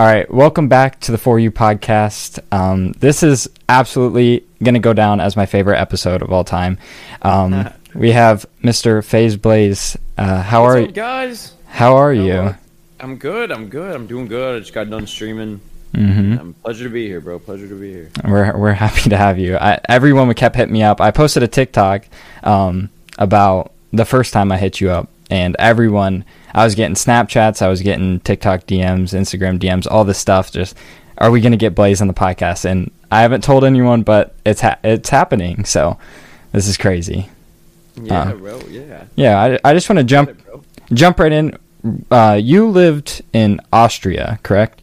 All right, welcome back to the For You podcast. Um, this is absolutely going to go down as my favorite episode of all time. Um, we have Mr. FaZe Blaze. Uh, how What's are you guys? How are How you? I'm good. I'm good. I'm doing good. I just got done streaming. Mm-hmm. Um, pleasure to be here, bro. Pleasure to be here. We're we're happy to have you. I, everyone kept hitting me up. I posted a TikTok um, about the first time I hit you up, and everyone. I was getting Snapchats. I was getting TikTok DMs, Instagram DMs, all this stuff. Just, are we going to get Blaze on the podcast? And I haven't told anyone, but it's ha- it's happening. So, this is crazy. Yeah, Uh, bro. Yeah. Yeah, I, I just want to jump it, jump right in. Uh, you lived in Austria, correct?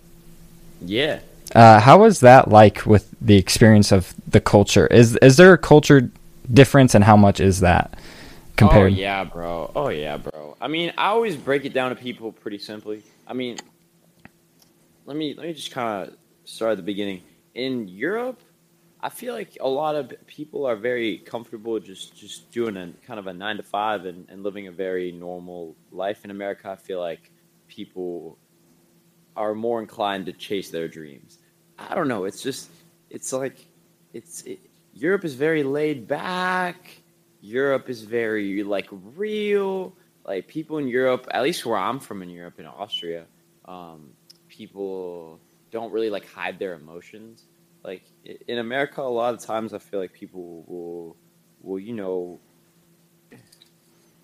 Yeah. Uh, how was that like with the experience of the culture? Is is there a culture difference, and how much is that compared? Oh yeah, bro. Oh yeah, bro. I mean, I always break it down to people pretty simply. I mean, let me let me just kind of start at the beginning. In Europe, I feel like a lot of people are very comfortable just just doing a kind of a nine to five and, and living a very normal life. In America, I feel like people are more inclined to chase their dreams. I don't know. It's just it's like it's it, Europe is very laid back. Europe is very like real. Like people in Europe, at least where I'm from in Europe, in Austria, um, people don't really like hide their emotions. Like in America, a lot of times I feel like people will, will you know,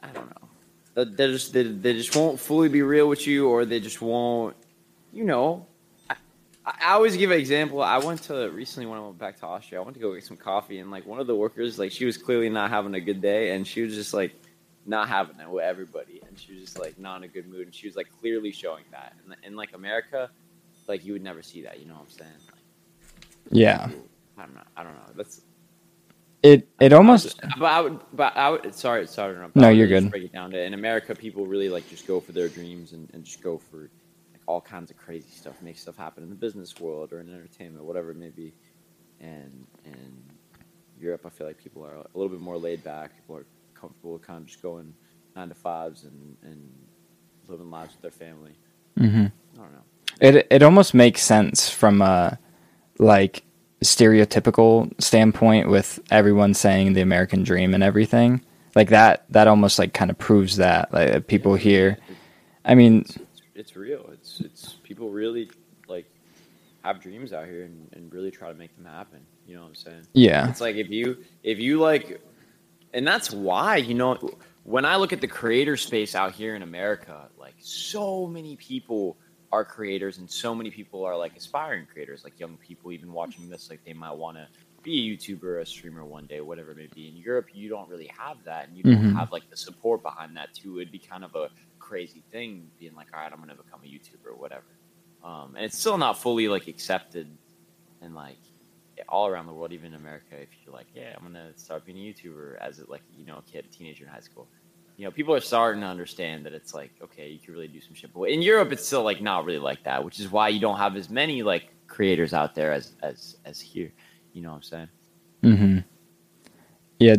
I don't know. They just they, they just won't fully be real with you, or they just won't, you know. I, always give an example. I went to recently when I went back to Austria. I went to go get some coffee, and like one of the workers, like she was clearly not having a good day, and she was just like not having it with everybody, and she was just like not in a good mood, and she was like clearly showing that. And in like America, like you would never see that. You know what I'm saying? Like, Yeah, I don't know. I don't know. That's it it almost but I would, but I would. Sorry, sorry. No, you're good. Break it down to in America, people really like just go for their dreams and, and just go for all kinds of crazy stuff, make stuff happen in the business world or in entertainment, whatever it may be. And in Europe, I feel like people are a little bit more laid back. People are comfortable with kind of just going nine to fives and and living lives with their family. Mm-hmm. I don't know. it it almost makes sense from a like stereotypical standpoint with everyone saying the American dream and everything. Like that that almost like kind of proves that like people here. I mean, it's, it's real. It's it's people really like have dreams out here and, and really try to make them happen. You know what I'm saying? yeah. It's like if you if you like, and that's why you know when I look at the creator space out here in America, like so many people are creators and so many people are like aspiring creators, like young people even watching this, like they might want to be a YouTuber, a streamer one day, whatever it may be. In Europe, you don't really have that, and you don't Mhm. have like the support behind that too. It'd be kind of a crazy thing, being like, all right, I'm gonna become a YouTuber or whatever. Um, and it's still not fully like accepted and like all around the world, even in America, if you're like, yeah, I'm gonna start being a YouTuber as like you know a kid, a teenager in high school, you know, people are starting to understand that it's like, okay, you can really do some shit. But in Europe, it's still like not really like that, which is why you don't have as many like creators out there as as as here. You know what I'm saying? mm-hmm Yeah.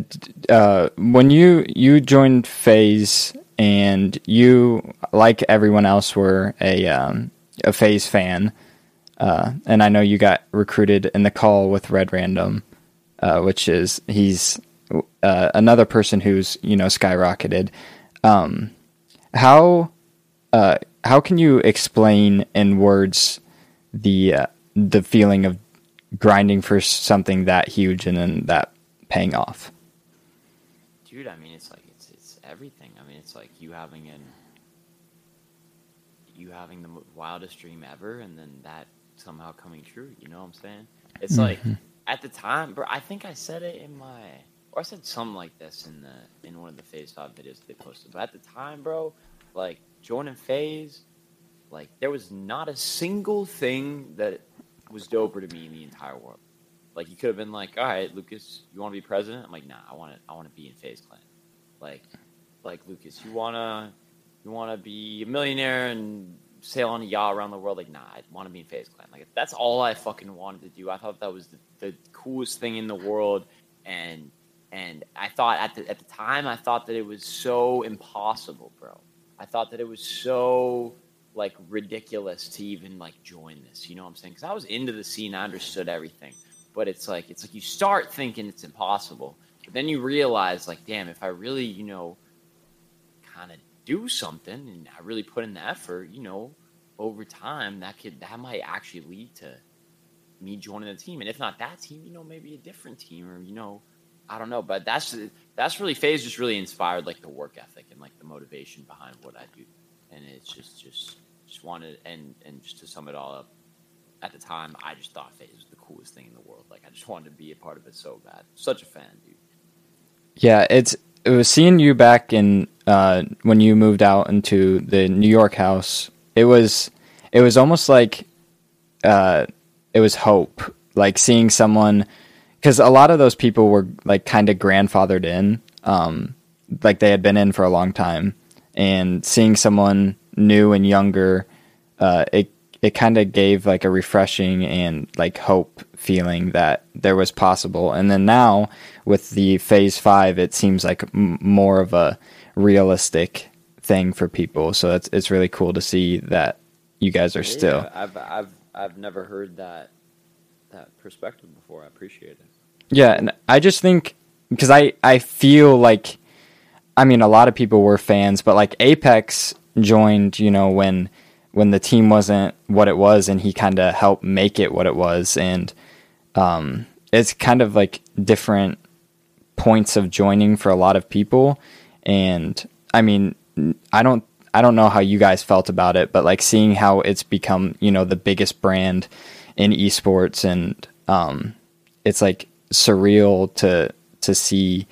Uh, when you you joined FaZe and you, like everyone else, were a um, a FaZe fan, uh, and I know you got recruited in the call with Red Random, uh, which is he's uh, another person who's you know skyrocketed. Um, how uh, how can you explain in words the uh, the feeling of grinding for something that huge and then that paying off? Dude, I mean, it's like it's it's everything. I mean, it's like you having an you having the wildest dream ever, and then that somehow coming true. You know what I'm saying? It's like mm-hmm. at the time, bro. I think I said it in my or I said something like this in the in one of the FaZe Five videos they posted. But at the time, bro, like joining FaZe, like there was not a single thing that was doper to me in the entire world. Like you could have been like, all right, Lucas, you want to be president? I'm like, nah, I want to, I want to be in FaZe Clan. Like, like Lucas, you wanna, you wanna be a millionaire and sail on a yacht around the world? Like, nah, I want to be in FaZe Clan. Like, that's all I fucking wanted to do. I thought that was the, the coolest thing in the world, and and I thought at the at the time I thought that it was so impossible, bro. I thought that it was so like ridiculous to even like join this. You know what I'm saying? Because I was into the scene, I understood everything, but it's like it's like you start thinking it's impossible, but then you realize like, damn, if I really you know kind of do something and I really put in the effort, you know, over time that could that might actually lead to me joining the team, and if not that team, you know, maybe a different team or you know. I don't know, but that's that's really FaZe just really inspired like the work ethic and like the motivation behind what I do, and it's just just just wanted and and just to sum it all up, at the time I just thought FaZe was the coolest thing in the world. Like I just wanted to be a part of it so bad. Such a fan, dude. Yeah, it's it was seeing you back in uh, when you moved out into the New York house. It was it was almost like uh, it was hope, like seeing someone because a lot of those people were like kind of grandfathered in, um, like they had been in for a long time, and seeing someone new and younger, uh, it it kind of gave like a refreshing and like hope feeling that there was possible. And then now with the FaZe five, it seems like m- more of a realistic thing for people. So it's it's really cool to see that you guys are still. I've I've I've never heard that that perspective before. I appreciate it. Yeah, and I just think because I I feel like I mean a lot of people were fans, but like Apex joined, you know, when when the team wasn't what it was, and he kind of helped make it what it was, and um, it's kind of like different points of joining for a lot of people, and I mean I don't I don't know how you guys felt about it, but like seeing how it's become, you know, the biggest brand in esports and um, it's like surreal to to see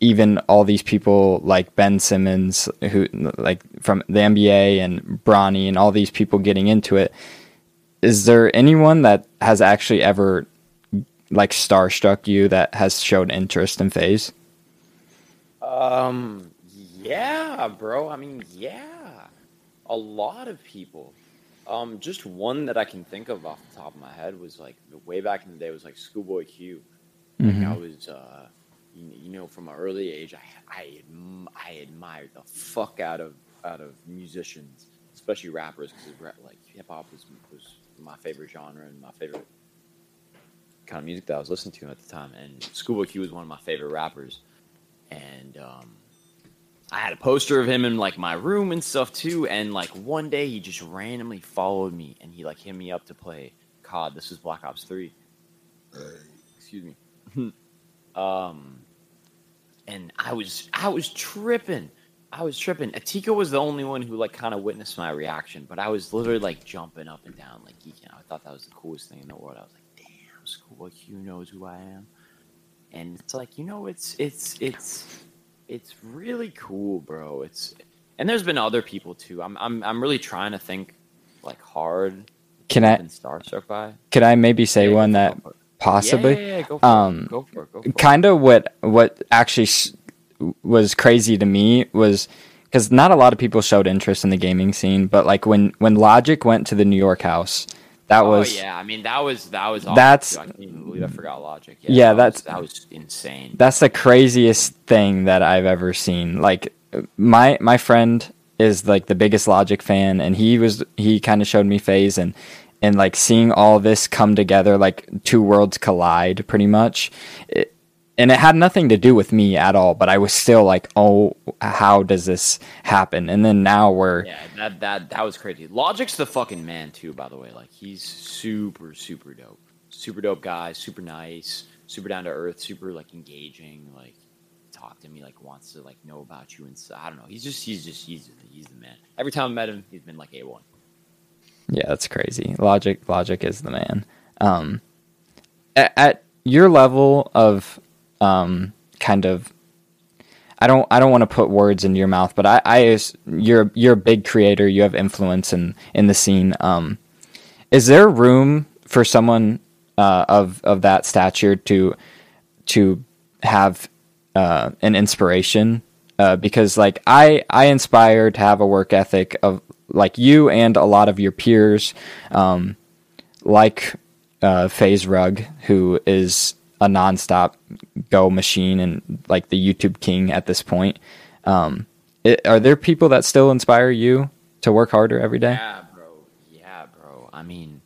even all these people like Ben Simmons who like from the NBA and Bronny and all these people getting into it. Is there anyone that has actually ever like starstruck you that has showed interest in FaZe? Um yeah, bro. I mean, yeah. A lot of people. Um, just one that I can think of off the top of my head was like way back in the day was like Schoolboy Q. Mm-hmm. Like I was, uh, you, know, from an early age, I I, I admired the fuck out of out of musicians, especially rappers, because like hip hop was was my favorite genre and my favorite kind of music that I was listening to at the time. And Schoolboy Q was one of my favorite rappers, and um, I had a poster of him in like my room and stuff too. And like one day he just randomly followed me and he like hit me up to play COD. This was Black Ops Three. Excuse me. um, and I was I was tripping. I was tripping. Atika was the only one who like kind of witnessed my reaction, but I was literally like jumping up and down, like geeking out. I thought that was the coolest thing in the world. I was like, "Damn, Schoolboy Q knows who I am," and it's like you know, it's it's it's it's really cool, bro. It's and there's been other people too. I'm I'm I'm really trying to think like hard. Can I starstruck by? Could I maybe say yeah, one that possibly? Yeah, yeah, yeah, go for um, it. Go for it. Go for kind of what what actually was crazy to me was because not a lot of people showed interest in the gaming scene, but like when when Logic went to the New York house, that oh, was yeah. I mean, that was that was. Awesome that's I can't believe I forgot Logic. Yeah, yeah that that's was, that was insane. That's the craziest thing that I've ever seen. Like my my friend is like the biggest Logic fan, and he was he kind of showed me FaZe and and like seeing all this come together, like two worlds collide, pretty much. It, and it had nothing to do with me at all but i was still like oh how does this happen? And then now we're yeah that that that was crazy. Logic's the fucking man too by the way. Like he's super super dope. Super dope guy super nice super down to earth super like engaging like talk to me like wants to like know about you and so, i don't know. He's just he's just he's he's the man. Every time i met him he's been like a1 yeah that's crazy logic logic is the man um at, at your level of um, kind of I don't I don't want to put words in your mouth, but I, I you're you're a big creator. You have influence in in the scene. Um, is there room for someone uh, of of that stature to to have uh, an inspiration? Uh, because like I I inspire to have a work ethic of like you and a lot of your peers, um, like uh, FaZe Rug, who is a nonstop go machine and like the YouTube king at this point. Um, it, are there people that still inspire you to work harder every day? Yeah, bro. Yeah, bro. I mean,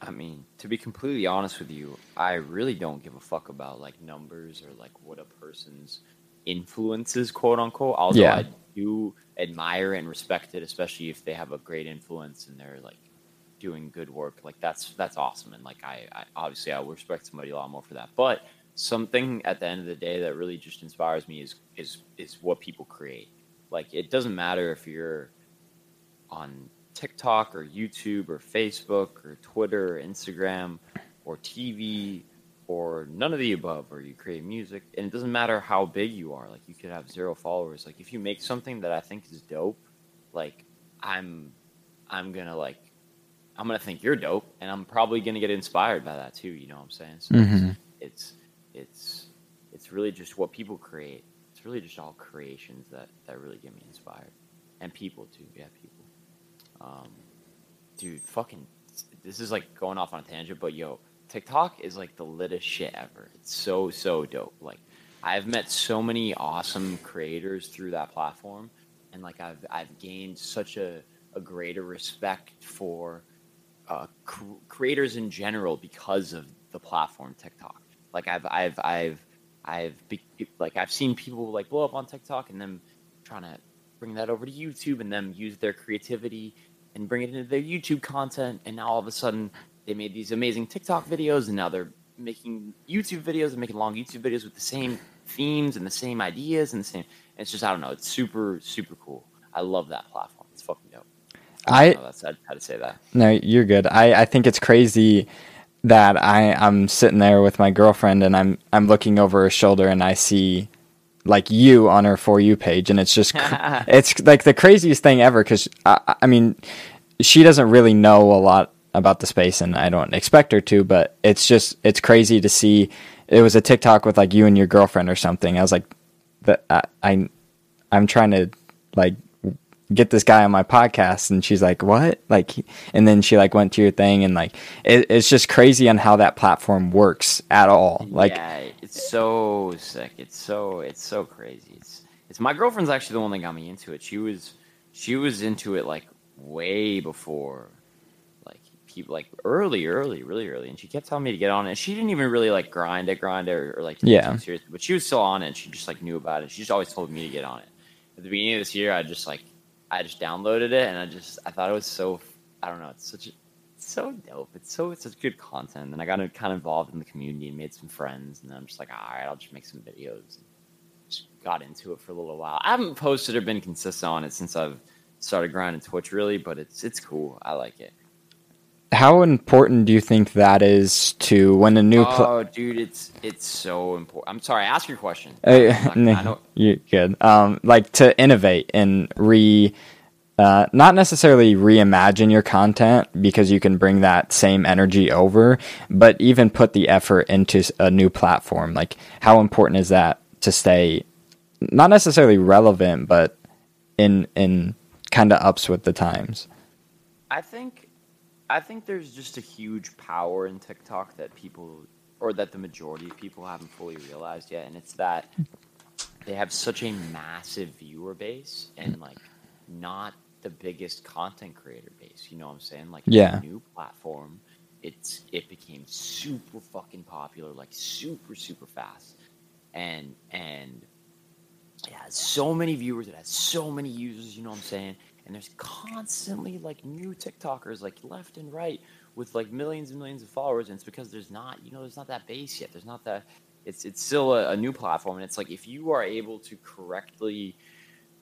I mean, to be completely honest with you, I really don't give a fuck about like numbers or like what a person's influences, quote unquote. Although Yeah. I do admire and respect it, especially if they have a great influence and they're like doing good work. Like that's that's awesome, and like I, I obviously I will respect somebody a lot more for that. But something at the end of the day that really just inspires me is is is what people create. Like it doesn't matter if you're on TikTok or YouTube or Facebook or Twitter or Instagram or TV or none of the above or you create music and it doesn't matter how big you are like you could have zero followers like if you make something that I think is dope like I'm I'm to like I'm to think you're dope and I'm probably to get inspired by that too, you know what I'm saying? So Mhm. it's it's it's really just what people create. It's really just all creations that that really get me inspired. And people too. Yeah, people. Um, dude, fucking, this is like going off on a tangent, but yo, TikTok is like the littest shit ever. It's so so dope. Like, I've met so many awesome creators through that platform, and like I've I've gained such a a greater respect for uh, cr- creators in general because of the platform TikTok. Like I've I've I've I've be, like I've seen people like blow up on TikTok and then trying to bring that over to YouTube and then use their creativity and bring it into their YouTube content and now all of a sudden they made these amazing TikTok videos and now they're making YouTube videos and making long YouTube videos with the same themes and the same ideas and the same and it's just I don't know it's super super cool. I love that platform. It's fucking dope. I don't know, that's how to say that. No, you're good. I, I think it's crazy that I I'm sitting there with my girlfriend and I'm I'm looking over her shoulder and I see like you on her for you page and it's just it's like the craziest thing ever because I, I mean she doesn't really know a lot about the space and I don't expect her to but it's just it's crazy to see it was a TikTok with like you and your girlfriend or something I was like that I, I I'm trying to like get this guy on my podcast and she's like what like and then she like went to your thing and like it, it's just crazy on how that platform works at all like yeah, it's so sick. It's so it's so crazy. It's it's my girlfriend's actually the one that got me into it. She was she was into it like way before like people like early, early, really early, and she kept telling me to get on it. She didn't even really like grind it, grind it, or, or like Yeah. too seriously, but she was still on it. and She just like knew about it. She just always told me to get on it. At the beginning of this year, I just like I just downloaded it and I just I thought it was so I don't know. It's such a it's so dope. It's so it's such good content. And I got kind of involved in the community and made some friends. And then I'm just like, all right, I'll just make some videos. And just got into it for a little while. I haven't posted or been consistent on it since I've started grinding Twitch, really. But it's it's cool. I like it. How important do you think that is to when a new pl- oh, dude, it's it's so important. I'm sorry. Ask your question. Uh, not- you good. Um, like to innovate and re, uh, not necessarily reimagine your content because you can bring that same energy over, but even put the effort into a new platform. Like, how important is that to stay, not necessarily relevant, but in in kind of ups with the times? I think I think there's just a huge power in TikTok that people or that the majority of people haven't fully realized yet and it's that they have such a massive viewer base and like not the biggest content creator base, you know what I'm saying? Like Yeah. a new platform. It's it became super fucking popular like super super fast. And and it has so many viewers, it has so many users, you know what I'm saying? And there's constantly like new TikTokers like left and right with like millions and millions of followers, and it's because there's not, you know, there's not that base yet. There's not that it's it's still a, a new platform, and it's like if you are able to correctly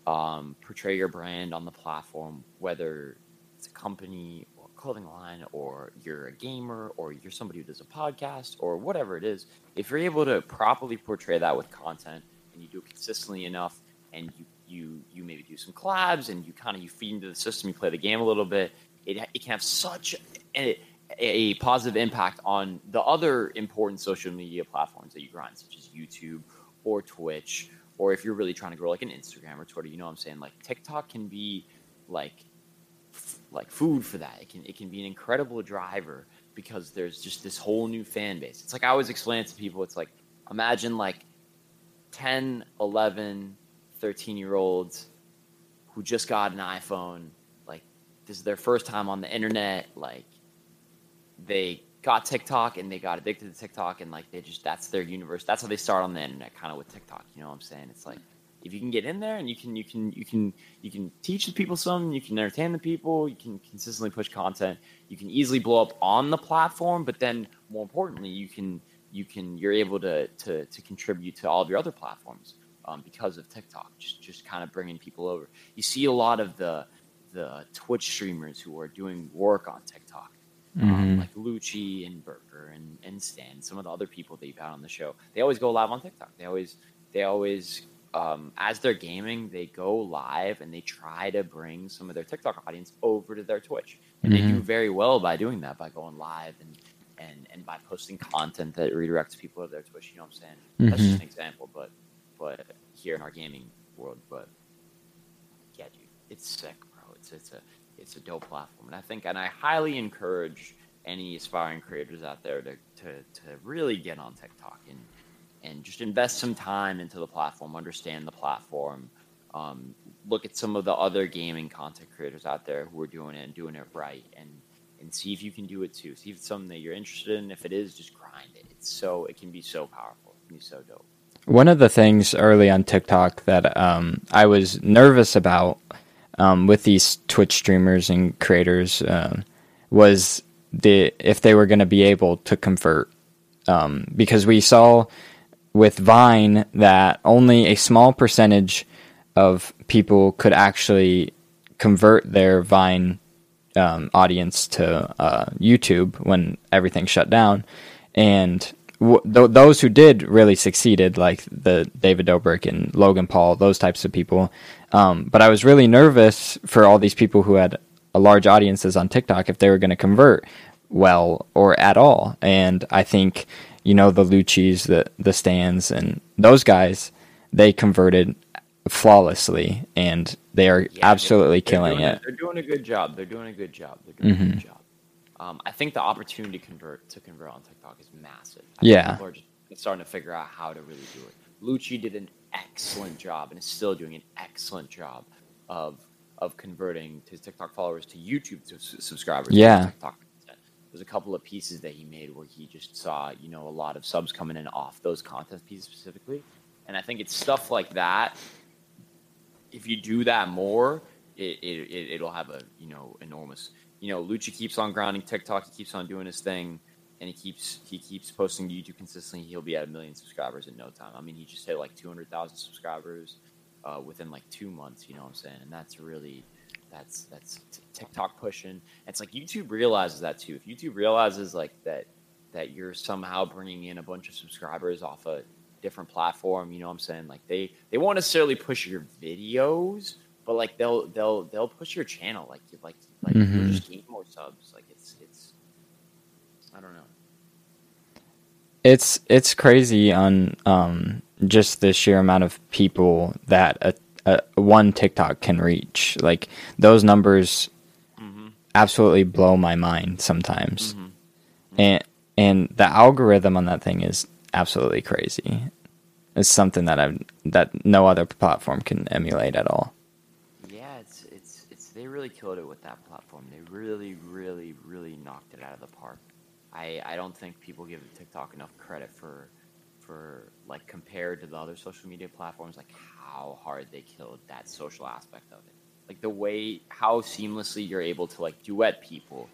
um, portray your brand on the platform, whether it's a company or a clothing line, or you're a gamer, or you're somebody who does a podcast, or whatever it is, if you're able to properly portray that with content and you do it consistently enough, and you you you maybe do some collabs and you kind of you feed into the system, you play the game a little bit, it it can have such a, a positive impact on the other important social media platforms that you grind, such as YouTube or Twitch, or if you're really trying to grow like an Instagram or Twitter, you know what I'm saying? Like TikTok can be like like food for that. It can it can be an incredible driver because there's just this whole new fan base. It's like I always explain it to people. It's like imagine like 10, 11, 13 year olds who just got an iPhone like this is their first time on the internet. Like they got TikTok and they got addicted to TikTok and like they just that's their universe. That's how they start on the internet, kind of with TikTok. You know what I'm saying? It's like if you can get in there and you can you can you can you can teach the people something, you can entertain the people, you can consistently push content, you can easily blow up on the platform. But then more importantly, you can you can you're able to to to contribute to all of your other platforms um, because of TikTok. Just just kind of bringing people over. You see a lot of the the Twitch streamers who are doing work on TikTok um, Mhm. like Lucci and Burger and, and Stan, some of the other people that you've had on the show, they always go live on TikTok. They always, they always, um, as they're gaming, they go live and they try to bring some of their TikTok audience over to their Twitch, and they do Mhm. very well by doing that by going live and and and by posting content that redirects people to their Twitch. You know what I'm saying? That's just Mhm. an example, but but here in our gaming world, but yeah, dude, it's sick, bro. It's it's a it's a dope platform, and I think and I highly encourage any aspiring creators out there to to, to really get on TikTok and and just invest some time into the platform, understand the platform, um, look at some of the other gaming content creators out there who are doing it and doing it right, and and see if you can do it too. See if it's something that you're interested in. If it is, just grind it. It's so it can be so powerful. It can be so dope. One of the things early on TikTok that um, I was nervous about um, with these Twitch streamers and creators um, was the if they were going to be able to convert, um, because we saw with Vine that only a small percentage of people could actually convert their Vine um, audience to uh, YouTube when everything shut down, and w- th- those who did really succeeded, like the David Dobrik and Logan Paul, those types of people. Um, but I was really nervous for all these people who had a large audiences on TikTok if they were going to convert well or at all. And I think you know the Lucci's, the the Stands, and those guys they converted flawlessly, and they are Yeah, absolutely they're killing a- it. they're doing a good job. They're doing a good job. They're doing a Mhm. good job. Um, I think the opportunity to convert to convert on TikTok is massive. I think Yeah. people are just starting to figure out how to really do it. Lucci did an excellent job and is still doing an excellent job of of converting his TikTok followers to YouTube to subscribers. Yeah. There's a couple of pieces that he made where he just saw, you know, a lot of subs coming in off those content pieces specifically. And I think it's stuff like that if you do that more, it, it, it it'll have a you know enormous. You know, Lucci keeps on grinding TikTok. He keeps on doing his thing, and he keeps he keeps posting YouTube consistently. He'll be at a million subscribers in no time. I mean, he just hit like two hundred thousand subscribers uh, within like two months. You know what I'm saying? And that's really that's that's t- TikTok pushing. It's like YouTube realizes that too. If YouTube realizes like that that you're somehow bringing in a bunch of subscribers off a different platform, you know what I'm saying? Like they they won't necessarily push your videos, but like they'll they'll they'll push your channel like you like like Mhm. just gain more subs. Like it's it's I don't know. It's it's crazy on um, just the sheer amount of people that a, a one TikTok can reach. Like those numbers Mm-hmm. absolutely blow my mind sometimes, Mhm. and and the algorithm on that thing is absolutely crazy. It's something that I that no other platform can emulate at all. Yeah, it's it's it's they really killed it with that platform. They really, really, really knocked it out of the park. I I don't think people give TikTok enough credit for for like compared to the other social media platforms, like how hard they killed that social aspect of it. Like the way how seamlessly you're able to like duet people,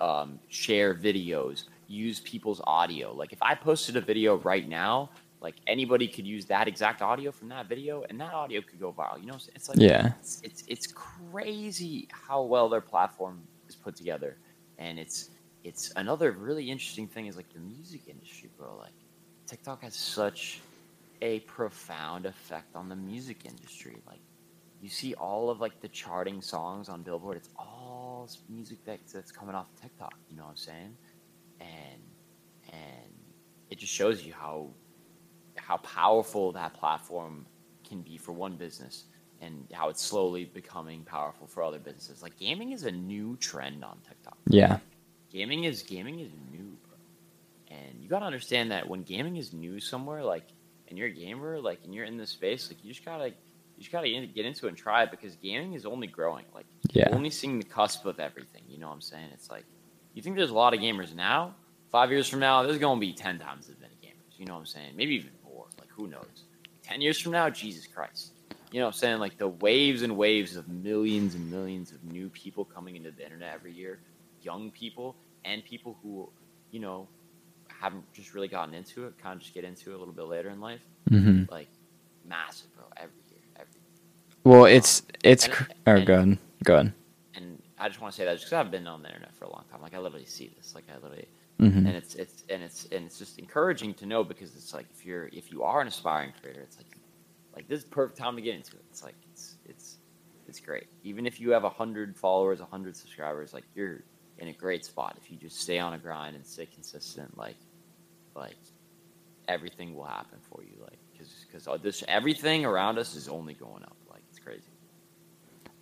um, share videos, use people's audio. Like if I posted a video right now, like anybody could use that exact audio from that video, and that audio could go viral. You know, it's like Yeah. it's, it's it's crazy how well their platform is put together, and it's it's another really interesting thing is like the music industry, bro. Like TikTok has such a profound effect on the music industry. Like you see all of like the charting songs on Billboard, it's all music that's that's coming off TikTok. You know what I'm saying? And and it just shows you how how powerful that platform can be for one business and how it's slowly becoming powerful for other businesses. Like gaming is a new trend on TikTok. Yeah. Gaming is gaming is new, bro. And you gotta understand that when gaming is new somewhere, like and you're a gamer, like and you're in this space, like you just gotta you just gotta get into it and try it because gaming is only growing. Like, Yeah. you're only seeing the cusp of everything. You know what I'm saying? It's like you think there's a lot of gamers now. Five years from now, there's gonna be ten times as many gamers. You know what I'm saying? Maybe even who knows? Ten years from now, Jesus Christ. You know what I'm saying? Like the waves and waves of millions and millions of new people coming into the internet every year, young people and people who, you know, haven't just really gotten into it, kind of just get into it a little bit later in life. Mm-hmm. Like massive, bro. Every year, every. Well, it's it's. And- cr- Oh, and- go ahead. Go ahead. And I just want to say that just because I've been on the internet for a long time. Like I literally see this. Like I literally hmm and it's it's and it's and it's just encouraging to know because it's like if you're if you are an aspiring creator, it's like like this is the perfect time to get into it. It's like it's it's it's great. Even if you have a hundred followers, a hundred subscribers, like you're in a great spot if you just stay on a grind and stay consistent. Like like everything will happen for you. Like because because this everything around us is only going up. Like it's crazy.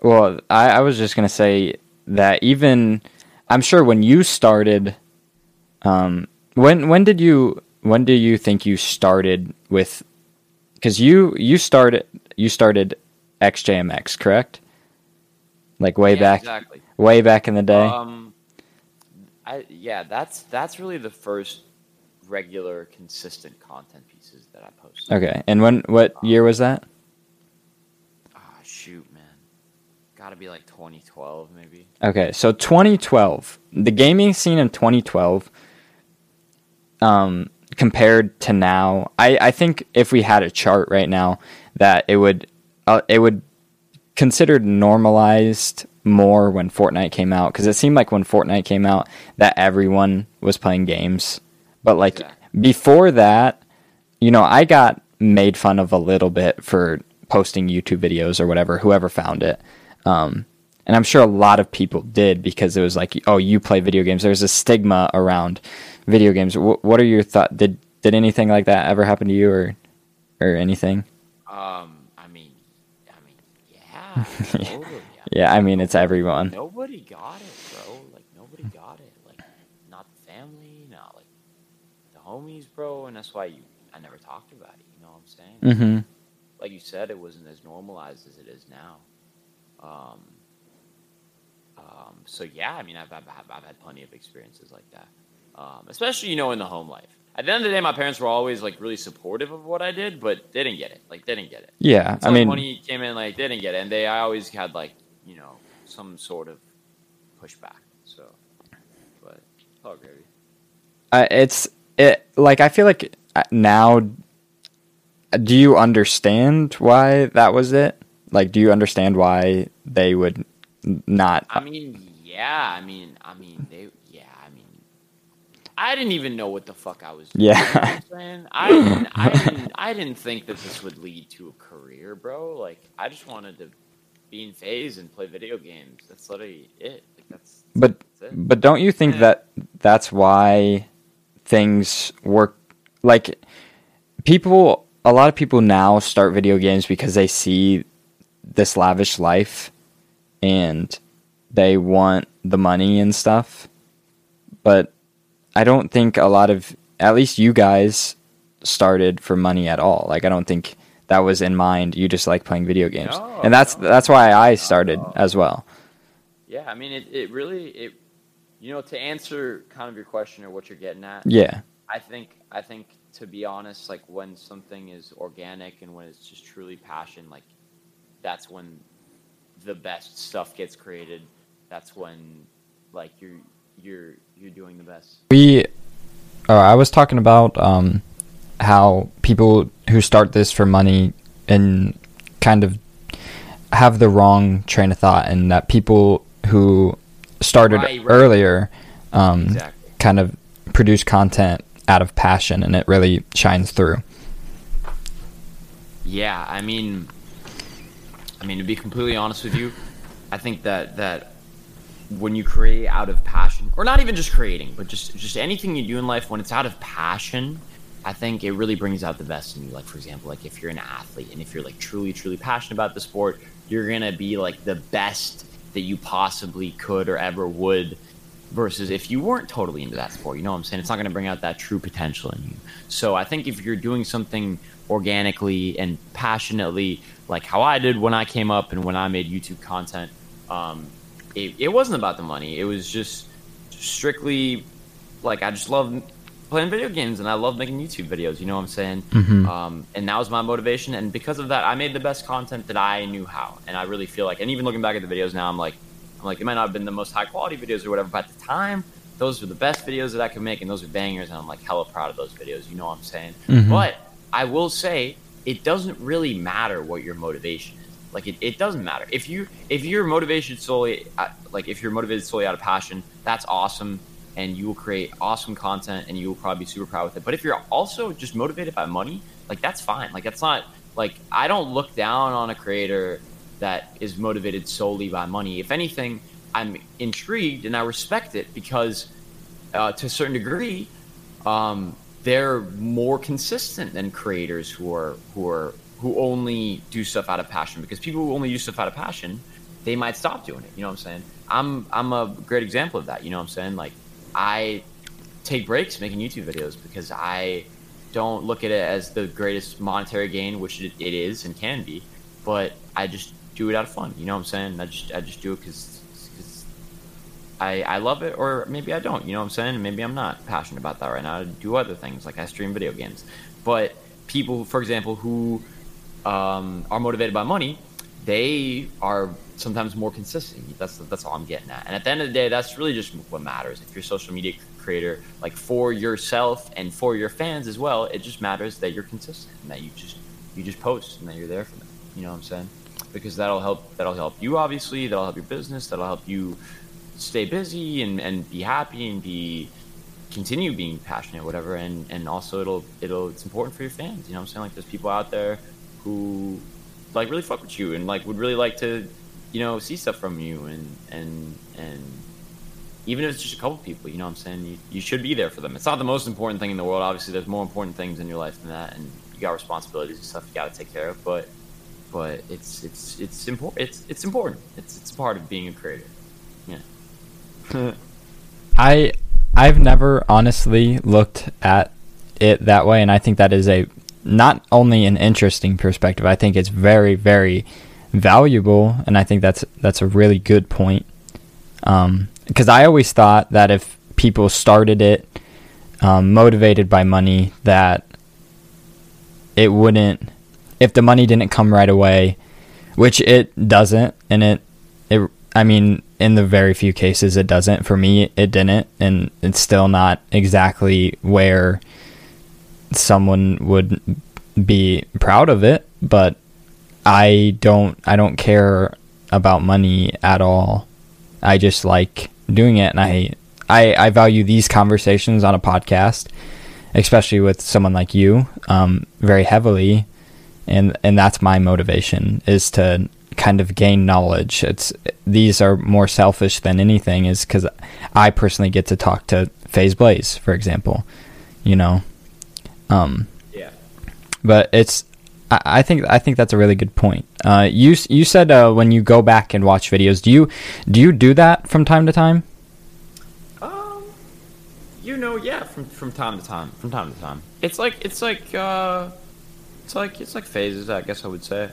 Well, I, I was just gonna say that even I'm sure when you started, um, when when did you when do you think you started with? Because you you started you started XJMX, correct? Like way Yeah, back, exactly. way back in the day. Um, I yeah, that's that's really the first regular, consistent content pieces that I posted. okay, and when what year was that? Ah, shoot, man, got to be like 2012, maybe. Okay, so 2012, the gaming scene in 2012, um, compared to now, I, I think if we had a chart right now, that it would, uh, it would considered normalized more when Fortnite came out because it seemed like when Fortnite came out that everyone was playing games, but like Yeah. before that, you know, I got made fun of a little bit for posting YouTube videos or whatever, whoever found it. Um, and I'm sure a lot of people did because it was like, oh, you play video games. There's a stigma around video games. Wh- what are your thoughts? Did did anything like that ever happen to you or or anything? Um, I mean, I mean, yeah, totally. Yeah, I mean it's everyone. Nobody got it, bro. Like nobody got it. Like not the family, not like the homies, bro. And that's why you, I never talked about it. You know what I'm saying? Mm-hmm. like you said, it wasn't as normalized as it is now. Um, um, so yeah, I mean, I've, I've I've had plenty of experiences like that, um, especially you know in the home life. At the end of the day, my parents were always like really supportive of what I did, but they didn't get it. Like they didn't get it. Yeah, I mean, money came in, like they didn't get it, and they I always had like you know some sort of pushback. So, but oh gravy. uh, it's it like I feel like uh, now. Do you understand why that was it? Like, do you understand why they would not? I mean, yeah. I mean, I mean, they. Yeah, I didn't even know what the fuck I was. doing, Yeah. you know I'm? I didn't, I didn't. I didn't think that this would lead to a career, bro. Like, I just wanted to be in FaZe and play video games. That's literally it. Like, that's. But that's it. but don't you think Yeah. that that's why things work? Like, people, a lot of people now start video games because they see this lavish life, and they want the money and stuff. But I don't think a lot of, at least you guys, started for money at all. Like, I don't think that was in mind. You just like playing video games, No, and that's no, that's why I started as well. Yeah, I mean, it, it really it. You know, to answer kind of your question or what you're getting at, Yeah, I think I think to be honest, like when something is organic and when it's just truly passion, like that's when the best stuff gets created. That's when like you're you're you're doing the best. we oh, i was talking about um how people who start this for money and kind of have the wrong train of thought and that people who started Right, right. earlier um Exactly. kind of produce content out of passion and it really shines through Yeah, I mean, I mean to be completely honest with you, I think that that when you create out of passion, or not even just creating, but just just anything you do in life, when it's out of passion, I think it really brings out the best in you. Like for example, like if you're an athlete and if you're like truly truly passionate about the sport, you're gonna be like the best that you possibly could or ever would versus if you weren't totally into that sport. You know what I'm saying? It's not going to bring out that true potential in you. So I think if you're doing something organically and passionately, like how I did when I came up and when I made YouTube content. Um, it, it wasn't about the money. It was just strictly like I just love playing video games and I love making YouTube videos. You know what I'm saying? Mhm. Um, and that was my motivation. And because of that, I made the best content that I knew how. And I really feel like, and even looking back at the videos now, I'm like, I'm like, it might not have been the most high quality videos or whatever, but at the time, those were the best videos that I could make, and those are bangers. And I'm like hella proud of those videos. You know what I'm saying? Mhm. But I will say, it doesn't really matter what your motivation is. Like it, it doesn't matter if you if you're motivated solely uh, like if you're motivated solely out of passion, that's awesome, and you will create awesome content, and you will probably be super proud with it. But if you're also just motivated by money, like that's fine. Like that's not like I don't look down on a creator that is motivated solely by money. If anything, I'm intrigued and I respect it because uh, to a certain degree, um, they're more consistent than creators who are who are who only do stuff out of passion. Because people who only do stuff out of passion, they might stop doing it. You know what I'm saying? I'm I'm a great example of that. You know what I'm saying? Like I take breaks making YouTube videos because I don't look at it as the greatest monetary gain, which it, it is and can be, but I just do it out of fun. You know what I'm saying? I just I just do it because I, I love it, or maybe I don't. You know what I'm saying? Maybe I'm not passionate about that right now. I do other things, like I stream video games. But people, for example, who um, are motivated by money, they are sometimes more consistent. That's that's all I'm getting at. And at the end of the day, that's really just what matters. If you're a social media creator, like for yourself and for your fans as well, it just matters that you're consistent and that you just you just post and that you're there for them. You know what I'm saying? Because that'll help. That'll help you obviously. That'll help your business. That'll help you stay busy and, and be happy and be continue being passionate whatever and and also it'll it'll it's important for your fans you know what i'm saying like there's people out there who like really fuck with you and like would really like to you know see stuff from you and and and even if it's just a couple people you know what i'm saying? You, you should be there for them. It's not the most important thing in the world. Obviously there's more important things in your life than that and you got responsibilities and stuff you got to take care of but but it's it's it's important it's it's important. It's it's part of being a creator. Yeah. I I've never honestly looked at it that way, and I think that is a not only an interesting perspective. I think it's very very valuable, and I think that's that's a really good point. Because I always thought that if people started it um, motivated by money, that it wouldn't. If the money didn't come right away, which it doesn't, and it it I mean, in the very few cases it doesn't. For me, it didn't, and it's still not exactly where someone would be proud of it. But I don't, I don't care about money at all. I just like doing it, and I, I, I value these conversations on a podcast, especially with someone like you, um, very heavily, and and that's my motivation is to kind of gain knowledge. It's these are more selfish than anything, is because I personally get to talk to FaZe Blaze, for example. You know, um, yeah but it's I, I think I think that's a really good point. Uh, you you said uh, when you go back and watch videos, do you do you do that from time to time? Um, you know, yeah, from from time to time, from time to time. It's like it's like uh, it's like it's like phases. I guess I would say.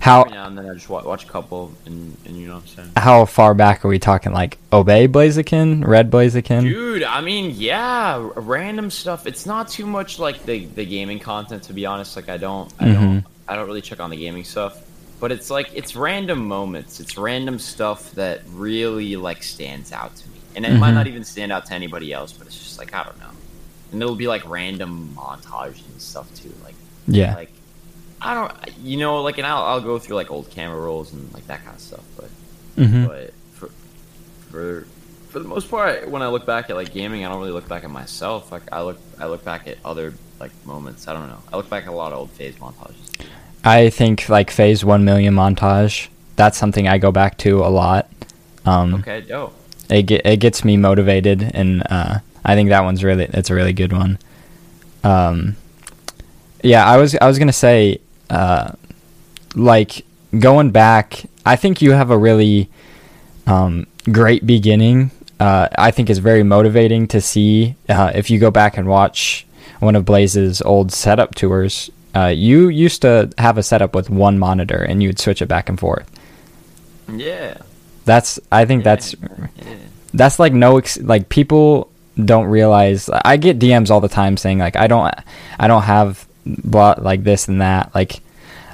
How Every now and then I just watch, watch a couple, and and you know what I'm saying. how far back are we talking? Like Obey Blaziken, Red Blaziken? Dude, I mean, yeah, random stuff. It's not too much like the the gaming content, to be honest. Like I don't, I don't, I don't really check on the gaming stuff. But it's like it's random moments. It's random stuff that really like stands out to me, and it might Mhm. not even stand out to anybody else. But it's just like I don't know, and it'll be like random montages and stuff too. Like Yeah. like I don't, you know, like and I'll I'll go through like old camera rolls and like that kind of stuff. But hmm but for for for the most part, when I look back at like gaming, I don't really look back at myself. Like I look I look back at other like moments. I don't know. I look back at a lot of old FaZe montages. I think like FaZe One Million montage. That's something I go back to a lot. Um, Okay, dope. it get, it gets me motivated, and uh, I think that one's really it's a really good one. Um, yeah, I was I was gonna say, uh, like going back, I think you have a really um, great beginning. Uh, I think it's very motivating to see uh, if you go back and watch one of Blaze's old setup tours. uh, you used to have a setup with one monitor and you'd switch it back and forth. Yeah. That's I think that's Yeah. that's like no ex- like people don't realize I get DMs all the time saying like I don't I don't have blah like this and that like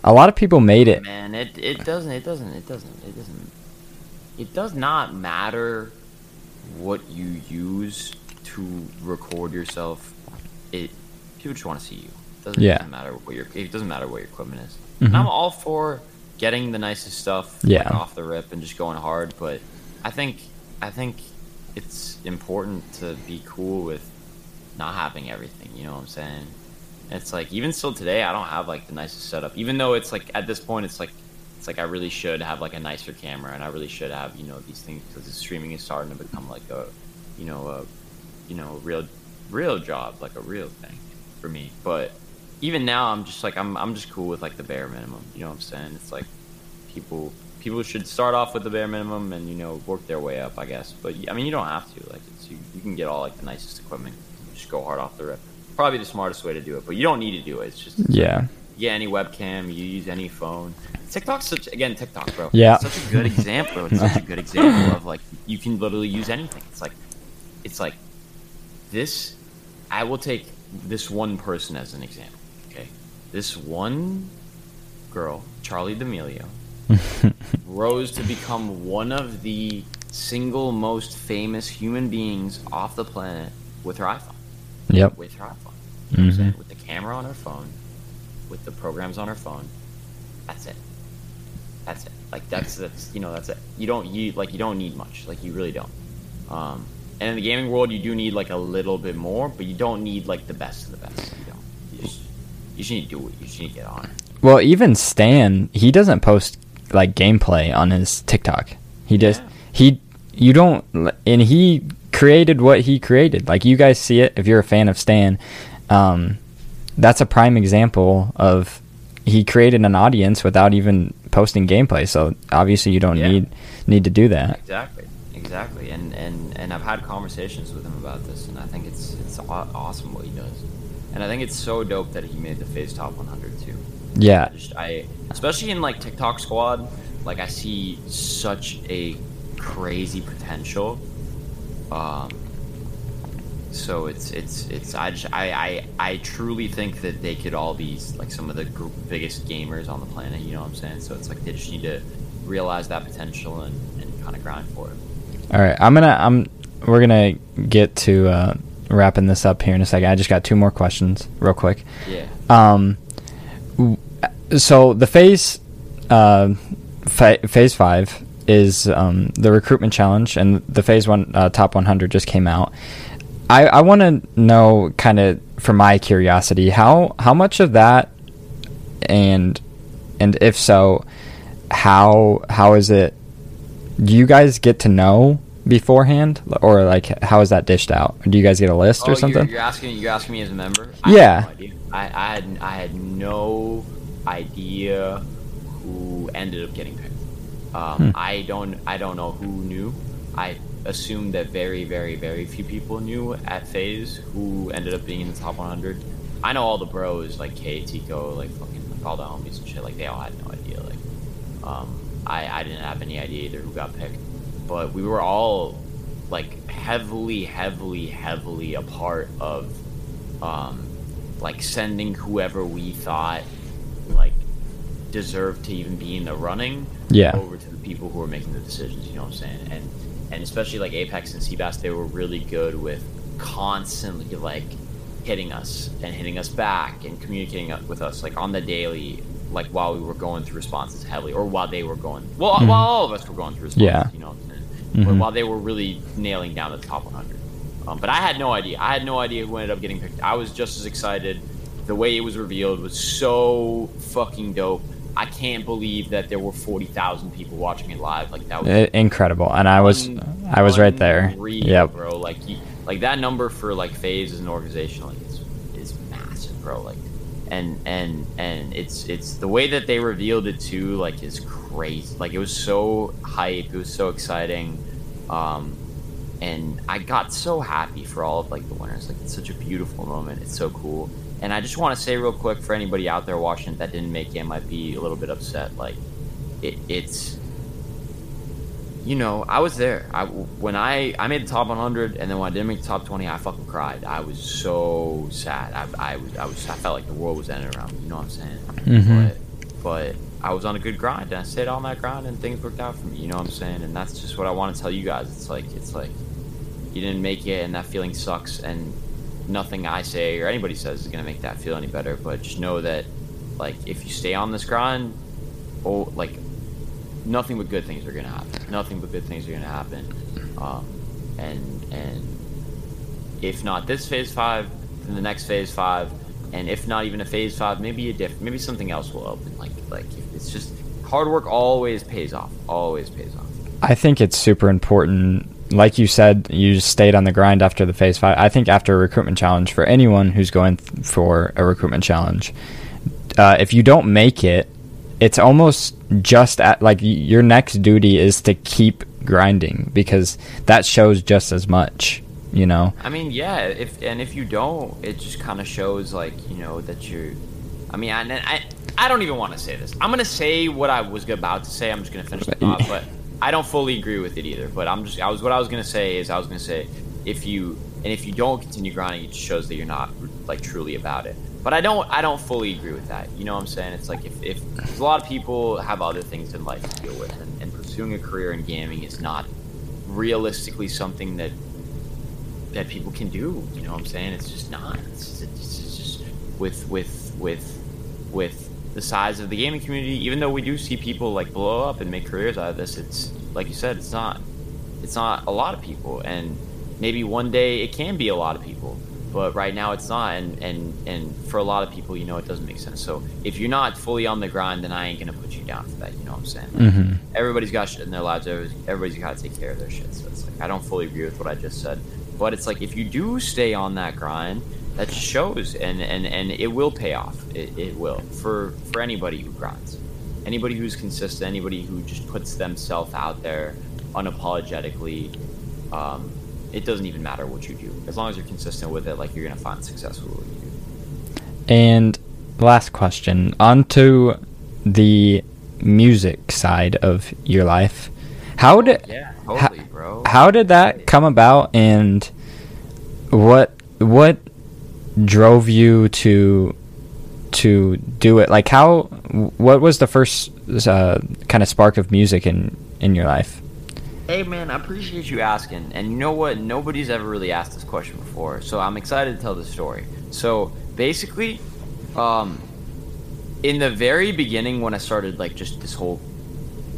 a lot of people made it Man, it it doesn't it doesn't it doesn't it doesn't it does not matter what you use to record yourself. It people just want to see you. It doesn't, Yeah. doesn't matter what your it doesn't matter what your equipment is. Mhm. And I'm all for getting the nicest stuff like, Yeah. off the rip and just going hard, but I think I think it's important to be cool with not having everything, you know what I'm saying? It's like even still today I don't have like the nicest setup. Even though it's like at this point it's like it's like I really should have like a nicer camera and I really should have, you know, these things because the streaming is starting to become like a you know, a you know, real real job, like a real thing for me. But even now I'm just like I'm I'm just cool with like the bare minimum. You know what I'm saying? It's like people people should start off with the bare minimum and you know work their way up, I guess. But I mean, you don't have to. Like, you, you can get all like the nicest equipment. Just go hard off the rip. Probably the smartest way to do it, but you don't need to do it. It's just yeah yeah, any webcam, you use any phone. TikTok's such again TikTok, bro. Yeah. It's such a good example. It's such a good example of like you can literally use anything. It's like it's like this I will take this one person as an example. Okay. This one girl, Charlie D'Amelio, rose to become one of the single most famous human beings off the planet with her iPhone yep with her iPhone. You know what I'm saying? Mhm. With the camera on her phone, with the programs on her phone. That's it. That's it. Like that's that's you know that's it. You don't you like you don't need much. Like you really don't. Um, and in the gaming world, you do need like a little bit more, but you don't need like the best of the best. You don't. You just you just need to do it. You just need to get on well even Stan he doesn't post like gameplay on his TikTok he just Yeah. he you don't and he created what he created like you guys see it if you're a fan of Stan um that's a prime example of he created an audience without even posting gameplay so obviously you don't Yeah. need need to do that Exactly, exactly, and and and I've had conversations with him about this, and I think it's it's awesome what he does, and I think it's so dope that he made the FaZe Top 100 too. yeah I just I especially in like TikTok squad, like I see such a crazy potential. Um so it's it's it's I just I, I I truly think that they could all be like some of the gr- biggest gamers on the planet, you know what I'm saying? So it's like they just need to realize that potential and, and kind of grind for it. All right, I'm gonna I'm we're gonna get to uh, wrapping this up here in a second. I just got two more questions, real quick. Yeah. Um, w- so the FaZe, uh, fa- FaZe five is um, the recruitment challenge, and the FaZe one uh, top 100 just came out. I, I want to know, kind of, for my curiosity, how how much of that, and and if so, how how is it? Do you guys get to know beforehand, or like how is that dished out? Do you guys get a list Oh, or something? You're, you're asking you're asking me as a member? Yeah. I, had no. I, I had I had no idea who ended up getting picked. Um, Hmm. I don't I don't know who knew. I assume that very very very few people knew at FaZe who ended up being in the top 100. I know all the bros like K, Tico, like fucking like all the homies and shit. Like they all had no idea. Like um, I I didn't have any idea either who got picked, but we were all like heavily heavily heavily a part of um, like sending whoever we thought like deserved to even be in the running Yeah. over to the people who are making the decisions you know what i'm saying and and especially like apex and seabass they were really good with constantly like hitting us and hitting us back and communicating with us like on the daily like while we were going through responses heavily or while they were going well Mhm. while all of us were going through responses Yeah. you know what I'm saying? But Mhm. while they were really nailing down the top 100 um, but I had no idea. I had no idea who ended up getting picked. I was just as excited. The way it was revealed was so fucking dope. I can't believe that there were forty thousand people watching it live. Like that was I- incredible, and I was I was right there. Yeah, bro. Like you, like that number for like FaZe as an organization, like is is massive, bro. Like, and and and it's it's the way that they revealed it too. Like is crazy. Like it was so hype. It was so exciting. Um, and I got so happy for all of like the winners. Like it's such a beautiful moment. It's so cool. And I just want to say real quick for anybody out there watching that didn't make it, might be a little bit upset. Like it, it's you know, I was there. I when I I made the top 100, and then when I didn't make the top 20, I fucking cried. I was so sad. I, I was I was I felt like the world was ending around me. You know what I'm saying? Mhm. But but I was on a good grind, and I stayed on that grind, and things worked out for me. You know what I'm saying? And that's just what I want to tell you guys. It's like it's like you didn't make it, and that feeling sucks, and nothing I say or anybody says is gonna make that feel any better. But just know that like if you stay on this grind, oh like nothing but good things are gonna happen. Nothing but good things are gonna happen. Um, and and if not this FaZe five, then the next FaZe five, and if not even a FaZe five, maybe a different, maybe something else will open. Like like it's just hard work always pays off. Always pays off. I think it's super important. Like you said, you just stayed on the grind after the FaZe five. I think after a recruitment challenge, for anyone who's going th- for a recruitment challenge, uh, if you don't make it, it's almost just at like your next duty is to keep grinding because that shows just as much. You know. I mean, yeah. If and if you don't, it just kind of shows like you know that you're. I mean, I, I I don't even want to say this. I'm gonna say what I was about to say. I'm just gonna finish the thought, but I don't fully agree with it either. But I'm just I was what I was gonna say is I was gonna say if you and if you don't continue grinding, it shows that you're not like truly about it. But I don't I don't fully agree with that. You know what I'm saying? It's like if, if a lot of people have other things in life to deal with, and, and pursuing a career in gaming is not realistically something that that people can do. You know what I'm saying? It's just not. It's, it's, it's just with with with with the size of the gaming community. Even though we do see people like blow up and make careers out of this, it's like you said, it's not. It's not a lot of people, and maybe one day it can be a lot of people. But right now it's not, and, and and for a lot of people, you know, it doesn't make sense. So if you're not fully on the grind, then I ain't gonna put you down for that. You know what I'm saying? Like, Mhm. Everybody's got shit in their lives. Everybody's, everybody's got to take care of their shit. So it's like I don't fully agree with what I just said, but it's like if you do stay on that grind, that shows, and and and it will pay off. It, it will for for anybody who grinds, anybody who's consistent, anybody who just puts themselves out there unapologetically. Um, it doesn't even matter what you do, as long as you're consistent with it. Like you're gonna find success with what you do. And last question, onto the music side of your life. How did Yeah, totally, bro. How did that come about, and what what drove you to to do it? Like, how what was the first uh, kind of spark of music in in your life? Hey man, I appreciate you asking. And you know what? Nobody's ever really asked this question before, so I'm excited to tell the story. So basically, um, in the very beginning when I started like just this whole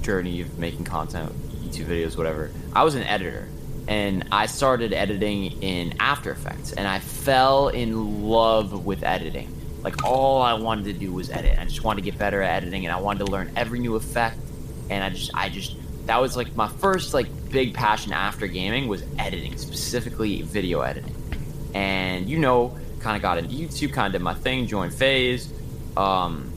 journey of making content, YouTube videos, whatever, I was an editor. And I started editing in After Effects, and I fell in love with editing. Like all I wanted to do was edit. I just wanted to get better at editing, and I wanted to learn every new effect. And I just, I just, that was like my first like big passion after gaming was editing, specifically video editing. And you know, kind of got into YouTube, kind of did my thing, joined FaZe. Um,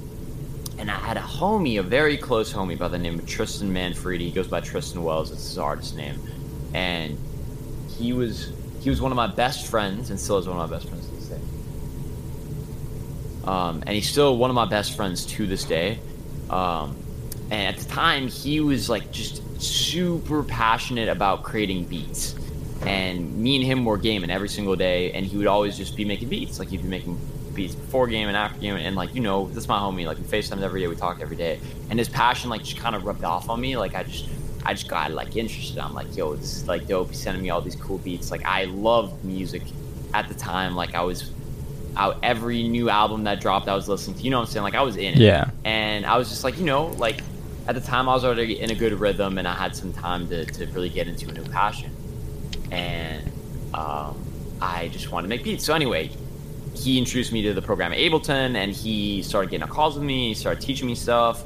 and I had a homie, a very close homie by the name of Tristan Manfredi. He goes by Tristan Wells. It's his artist name, and he was he was one of my best friends, and still is one of my best friends to this day. Um, and he's still one of my best friends to this day. Um, and at the time, he was like just super passionate about creating beats. And me and him were gaming every single day, and he would always just be making beats. Like he'd be making beats before game and after game, and like you know, this is my homie. Like we FaceTime every day, we talk every day, and his passion like just kind of rubbed off on me. Like I just, I just got like interested. I'm like, yo, this is like dope. He's sending me all these cool beats. Like I loved music at the time. Like I was out every new album that dropped, I was listening to. You know what I'm saying? Like I was in it. Yeah. And I was just like, you know, like at the time I was already in a good rhythm, and I had some time to to really get into a new passion. And um, I just wanted to make beats. So anyway, he introduced me to the program Ableton, and he started getting calls with me. He started teaching me stuff,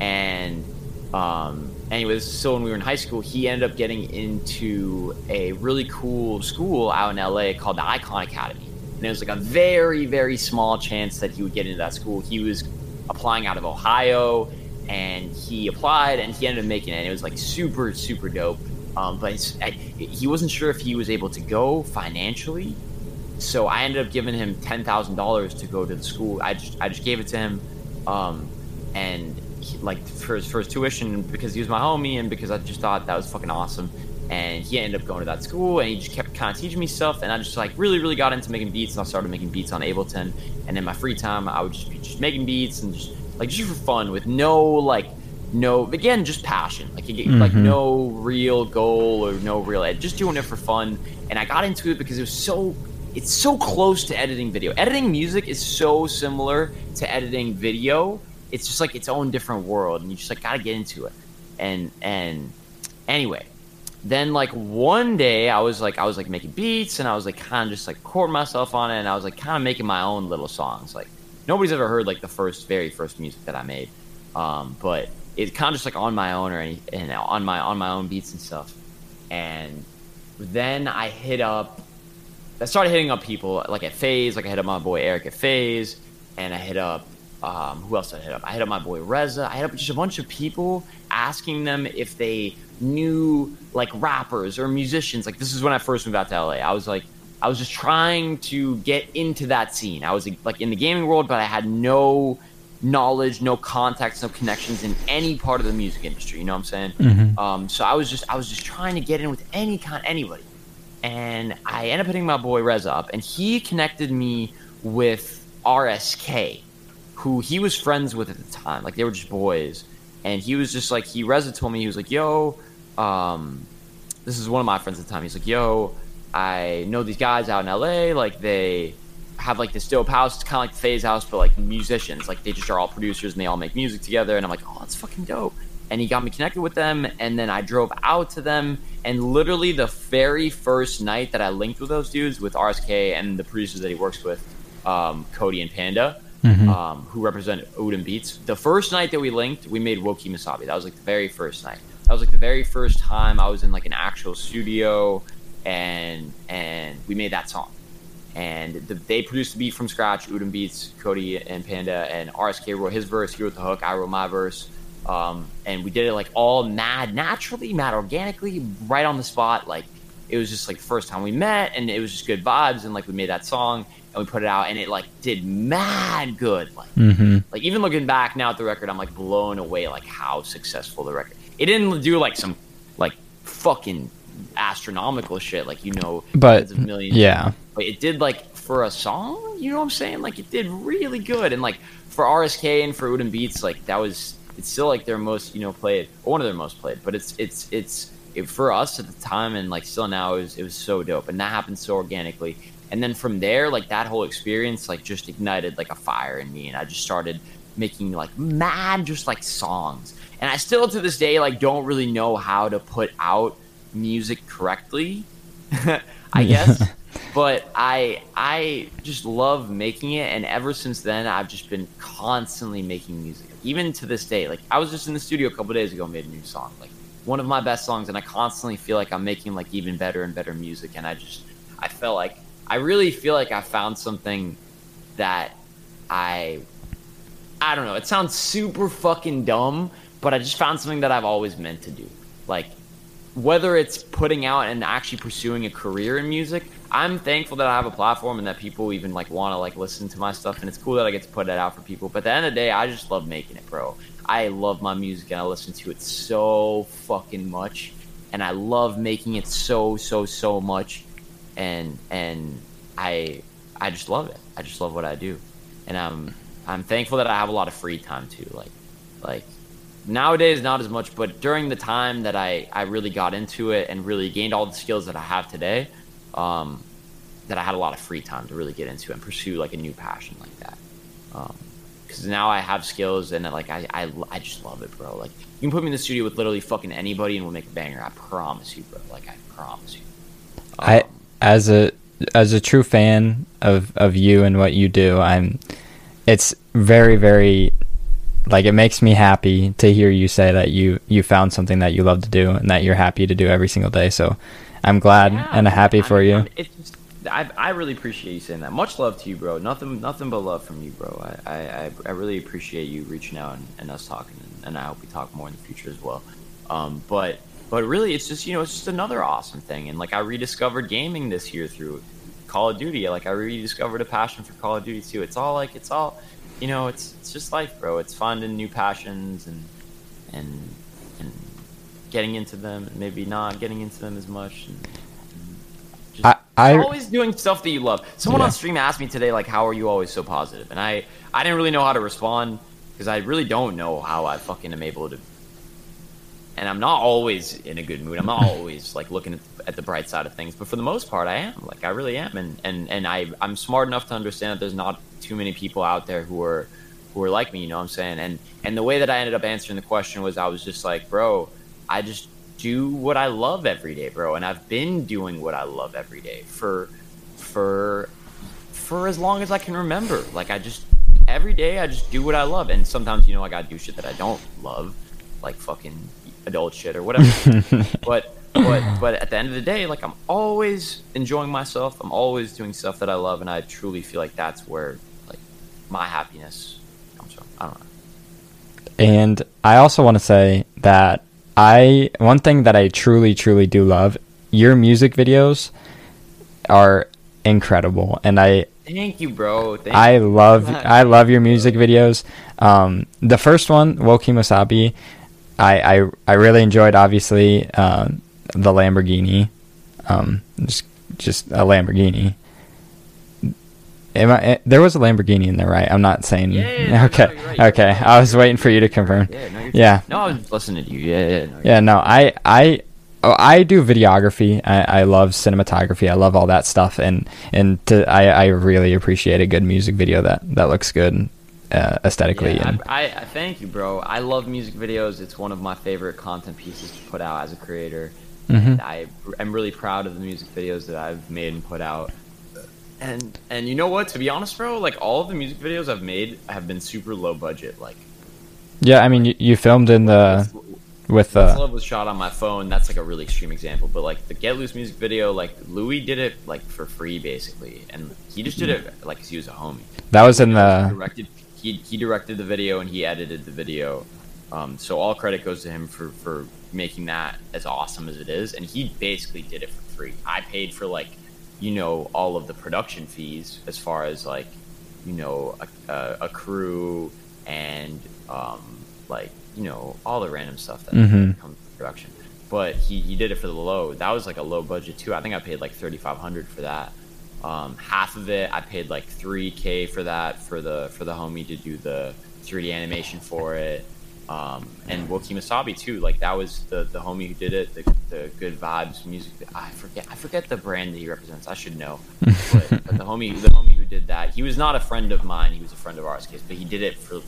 and um, anyways, so when we were in high school, he ended up getting into a really cool school out in LA called the Icon Academy, and it was like a very, very small chance that he would get into that school. He was applying out of Ohio, and he applied, and he ended up making it. And it was like super, super dope. Um, but I, he wasn't sure if he was able to go financially, so I ended up giving him ten thousand dollars to go to the school. I just I just gave it to him, um, and like for his first tuition because he was my homie and because I just thought that was fucking awesome. And he ended up going to that school, and he just kept kind of teaching me stuff. And I just like really, really got into making beats, and I started making beats on Ableton. And in my free time, I would just be just making beats and just like just for fun with no like no again just passion like mm-hmm. like no real goal or no real ed just doing it for fun and i got into it because it was so it's so close to editing video editing music is so similar to editing video it's just like its own different world and you just like gotta get into it. And and anyway then like one day i was like i was like making beats and i was like kind of just like recording myself on it and i was like kind of making my own little songs. Like nobody's ever heard like the first very first music that i made. Um, but it's kind of just like on my own or any and on my on my own beats and stuff. And then I hit up I started hitting up people like at FaZe, like I hit up my boy Eric at FaZe, and I hit up um, who else did I hit up? I hit up my boy Reza. I hit up just a bunch of people asking them if they knew like rappers or musicians. Like this is when I first moved out to LA. I was like I was just trying to get into that scene. I was like in the gaming world, but I had no knowledge, no contacts, no connections in any part of the music industry. You know what I'm saying? Mm-hmm. Um, so I was just I was just trying to get in with any kind anybody, and I ended up hitting my boy Reza up, and he connected me with RSK, who he was friends with at the time. Like they were just boys, and he was just like he Reza told me he was like, "Yo, um, this is one of my friends at the time." He's like, "Yo, I know these guys out in LA. Like they." have like this dope house. It's kind of like FaZe house, but like musicians. Like they just are all producers and they all make music together. And I'm like, oh, that's fucking dope. And he got me connected with them. And then I drove out to them. And literally the very first night that I linked with those dudes, with RSK and the producers that he works with, um, Cody and Panda, mm-hmm. um, who represent Udem Beats. The first night that we linked, we made Woki Masabi. That was like the very first night. That was like the very first time I was in like an actual studio and and we made that song and the, they produced the beat from scratch. Udem beats Cody and Panda, and RSK wrote his verse. He wrote the hook. I wrote my verse, um, and we did it like all mad naturally, mad organically, right on the spot. Like it was just like the first time we met, and it was just good vibes. And like we made that song and we put it out, and it like did mad good. Like mm-hmm. like even looking back now at the record, I'm like blown away like how successful the record. It didn't do like some like fucking astronomical shit, like you know, but millions. Yeah, but it did like for a song. You know what I'm saying? Like it did really good, and like for RSK and for Udem Beats, like that was it's still like their most you know played, or one of their most played. But it's it's it's it, for us at the time and like still now it was it was so dope, and that happened so organically. And then from there, like that whole experience, like just ignited like a fire in me, and I just started making like mad just like songs. And I still to this day like don't really know how to put out music correctly, I guess. but I I just love making it, and ever since then, I've just been constantly making music. Even to this day, like I was just in the studio a couple days ago, made a new song, like one of my best songs, and I constantly feel like I'm making like even better and better music, and I just I felt like I really feel like I found something that I I don't know. It sounds super fucking dumb, but I just found something that I've always meant to do. Like whether it's putting out and actually pursuing a career in music, I'm thankful that I have a platform and that people even like want to like listen to my stuff and it's cool that I get to put it out for people. But at the end of the day, I just love making it, bro. I love my music and I listen to it so fucking much and I love making it so so so much and and I I just love it. I just love what I do. And I'm I'm thankful that I have a lot of free time too. Like like nowadays not as much but during the time that I, I really got into it and really gained all the skills that i have today um, that i had a lot of free time to really get into and pursue like a new passion like that because now i have skills and like I, I, I just love it bro. Like you can put me in the studio with literally fucking anybody and we'll make a banger. I promise you bro. Like i promise you. Um, i as a as a true fan of of you and what you do i'm it's very very like it makes me happy to hear you say that you you found something that you love to do and that you're happy to do every single day. So I'm glad yeah, and happy for I you. Just, I, I really appreciate you saying that. Much love to you, bro. Nothing nothing but love from you, bro. I, I, I really appreciate you reaching out and, and us talking, and, and, I hope we talk more in the future as well. Um, but but really, it's just you know, it's just another awesome thing. And like I rediscovered gaming this year through Call of Duty. Like I rediscovered a passion for Call of Duty too. It's all like it's all, you know, it's it's just life, bro. It's finding new passions and and and getting into them, and maybe not getting into them as much. And, just, I- I- always doing stuff that you love. Someone Yeah. on stream asked me today, like, "How are you always so positive?" And I I didn't really know how to respond because I really don't know how I fucking am able to and I'm not always in a good mood. I'm not always like looking at, at the bright side of things, but for the most part, I am. Like I really am, and and and I I'm smart enough to understand that there's not too many people out there who are who are like me. You know what I'm saying? And and the way that I ended up answering the question was I was just like, bro, I just do what I love every day, bro, and I've been doing what I love every day for for for as long as I can remember. Like I just every day I just do what I love, and sometimes you know I gotta do shit that I don't love, like fucking adult shit or whatever. but but but at the end of the day, like I'm always enjoying myself. I'm always doing stuff that I love, and I truly feel like that's where like my happiness comes from. I don't know. And I also want to say that I one thing that I truly truly do love your music videos are incredible and I Thank you, bro. Thank I you. love I love your music videos. Um, the first one, Woki Wasabi, I, I I really enjoyed. Obviously, um, the Lamborghini, um, just just a Lamborghini. Am I, eh, there was a Lamborghini in there, right? I'm not saying. Yeah, yeah, okay, no, you're right, you're okay. right. I was waiting for you to confirm. Yeah, no, Yeah. No, I was listening to you. Yeah, yeah, no, Yeah, no, I I oh, I do videography. I, I love cinematography. I love all that stuff, and and to, I I really appreciate a good music video that that looks good uh, aesthetically. Yeah, and I, I, thank you, bro. I love music videos. It's one of my favorite content pieces to put out as a creator. Mhm. I am really proud of the music videos that I've made and put out. And and you know what? To be honest, bro, like all of the music videos I've made have been super low budget. Like yeah, I mean, you, you filmed in the with uh Love was shot on my phone. That's like a really extreme example, but like the Get Loose music video, like Louis did it like for free basically, and he just did it like 'cause he was a homie. that was in He the directed he, he directed the video and he edited the video um, so all credit goes to him for, for making that as awesome as it is and he basically did it for free i paid for like you know all of the production fees as far as like you know a, a, a crew and um, like you know all the random stuff that Mhm. comes with production but he, he did it for the low that was like a low budget too i think i paid like 3500 for that um, half of it I paid like 3k for that for the for the homie to do the 3D animation for it. Um, and Woki Masabi too. Like that was the the homie who did it. The, the Good Vibes music. I forget I forget the brand that he represents. I should know. But, but the homie the homie who did that. He was not a friend of mine. He was a friend of ours, case, but he did it for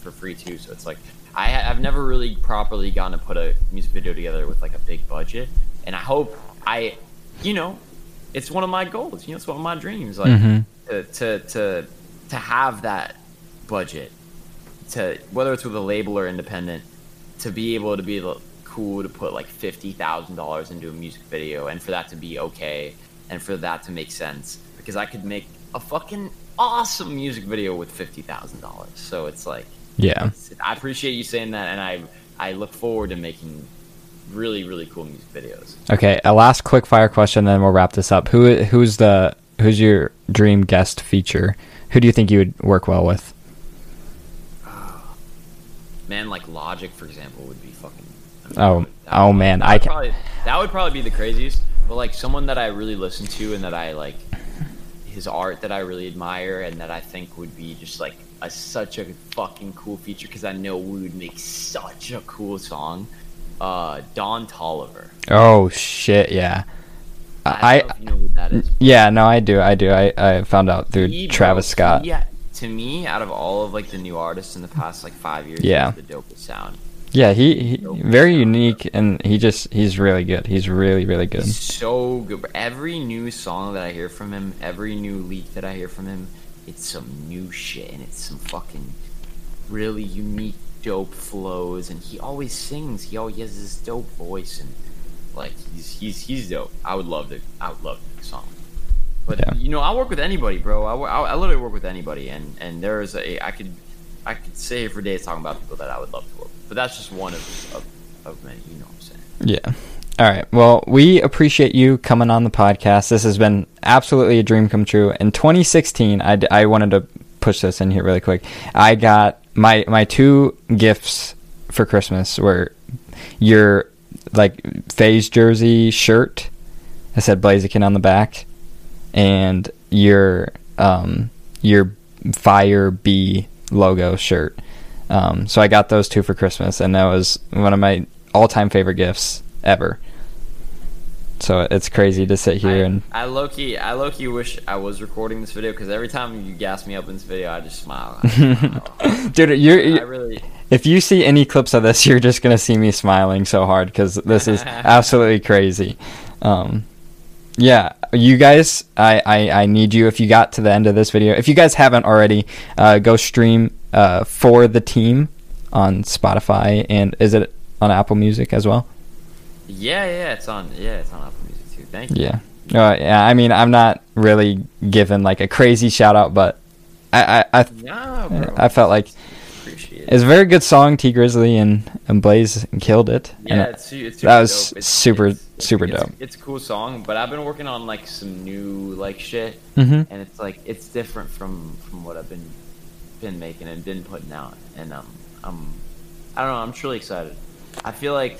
for free too. So it's like I I've never really properly gotten to put a music video together with like a big budget. And I hope I, you know, it's one of my goals. You know, it's one of my dreams. Like Mhm. to, to to to have that budget to whether it's with a label or independent to be able to be cool to put like fifty thousand dollars into a music video and for that to be okay and for that to make sense because I could make a fucking awesome music video with fifty thousand dollars. So it's like yeah. it's- I appreciate you saying that and I I look forward to making really really cool music videos. Okay, a last quick fire question, then we'll wrap this up. Who who's the who's your dream guest feature? Who do you think you would work well with? Man, like Logic, for example, would be fucking. Oh, that oh, would- man, I can- probably that would probably be the craziest. But like someone that I really listen to and that I like, his art that I really admire and that I think would be just like a such a fucking cool feature because I know we would make such a cool song. Uh, Don Toliver. Oh shit, yeah. I, I, know you know who that is. yeah, no, I do, I do. I, I found out through Travis Scott. Yeah, to me, out of all of like the new artists in the past like five years, Yeah. the dopest sound. Yeah, he, he very unique, and he just he's really good. He's really really good. He's so good. Every new song that I hear from him, every new leak that I hear from him, it's some new shit and it's some fucking really unique, dope flows. And he always sings. He always has this dope voice and like he's he's he's dope. I would love to. I would love to song. But Yeah. you know, I work with anybody, bro. I, I, I literally work with anybody, and and there is a I could I could say for days talking about people that I would love to work. with. But that's just one of of, of many. You know what I'm saying? Yeah. All right. Well, we appreciate you coming on the podcast. This has been absolutely a dream come true. In 2016, I, I wanted to push this in here really quick. I got my my two gifts for Christmas were your like FaZe jersey shirt. I said Blaziken on the back, and your um your Fire Bee logo shirt. Um, so I got those two for Christmas, and that was one of my all-time favorite gifts ever. So it's crazy to sit here I, and I low key, I low key wish I was recording this video because every time you gas me up in this video, I just smile. dude, you're, I really, if you see any clips of this, you're just gonna see me smiling so hard because this is absolutely crazy. Um, yeah, you guys, I, I, I need you. If you got to the end of this video, if you guys haven't already, uh, go stream uh, for the team on Spotify and is it on Apple Music as well? yeah, yeah, it's on, yeah, it's on Apple Music too. Thank you. Yeah. Uh, yeah, I mean, I'm not really giving like a crazy shout out, but I I, I, bro. I felt like. It's a very good song. Tee Grizzley and and Blaze killed it. Yeah, and it's, it's super that was. It's, super- it's- super dope. It's a cool song, but I've been working on like some new like shit, Mhm. and it's like it's different from from what I've been been making and been putting out, and um, I'm I don't know, I'm truly excited. I feel like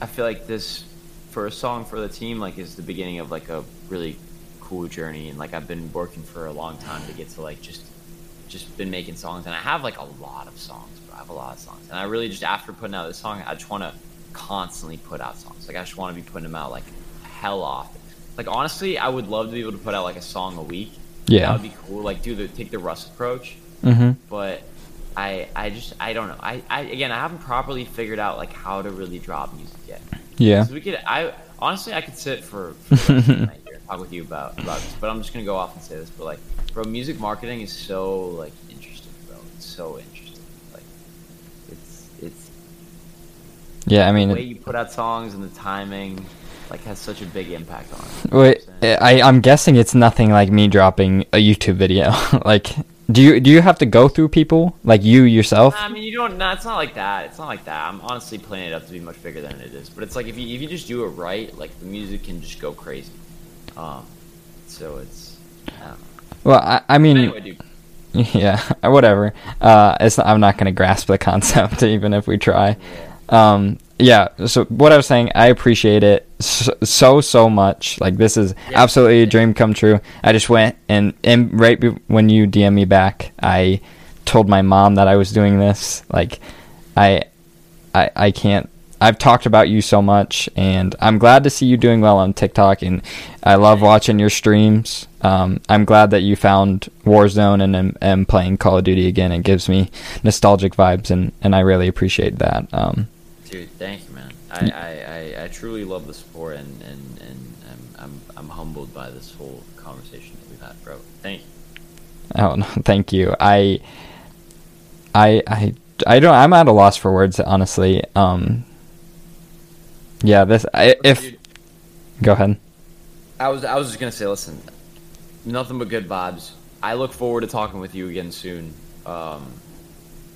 I feel like this first song for the team like is the beginning of like a really cool journey, and like I've been working for a long time to get to like just just been making songs, and I have like a lot of songs, but I have a lot of songs, and I really just after putting out this song, I just want to constantly put out songs. Like I just want to be putting them out like hell often. Like honestly, I would love to be able to put out like a song a week. Yeah. that would be cool. Like do the take the Russ approach, Mm-hmm. but I I just I don't know. I, I again I haven't properly figured out like how to really drop music yet. Yeah. 'Cause we could I honestly I could sit for, for the rest of the night here and talk with you about about this, but I'm just gonna go off and say this. But like, bro, music marketing is so like interesting, bro. It's so interesting. Like, it's it's Yeah. I mean, the way you put out songs and the timing like has such a big impact on it. wait, I I'm guessing it's nothing like me dropping a YouTube video. like, do you do you have to go through people like you yourself? I mean, you don't. Nah, it's not like that. It's not like that. I'm honestly playing it up to be much bigger than it is. But it's like if you if you just do it right, like the music can just go crazy. Um, so it's. I. Well, I, I mean, Anyway, dude. yeah, whatever. Uh, it's I'm not gonna grasp the concept even if we try. Um, yeah. So what I was saying, I appreciate it so so, so much. Like this is Yeah. absolutely a dream come true. I just went and and right be- when you DM me back, I told my mom that I was doing this. Like, I, I, I can't. I've talked about you so much, and I'm glad to see you doing well on TikTok, and I love watching your streams. Um, I'm glad that you found Warzone and am, am playing Call of Duty again. It gives me nostalgic vibes, and, and I really appreciate that. Um, Dude, thank you, man. I, I, I, I truly love the support, and, and, and I'm, I'm, I'm humbled by this whole conversation that we've had, bro. Thank you. oh, no, thank you. I, I, I, I don't. I'm at a loss for words, honestly. Um, yeah, this. I, if Dude, go ahead. I was, I was just gonna say, listen, nothing but good vibes. I look forward to talking with you again soon. Um,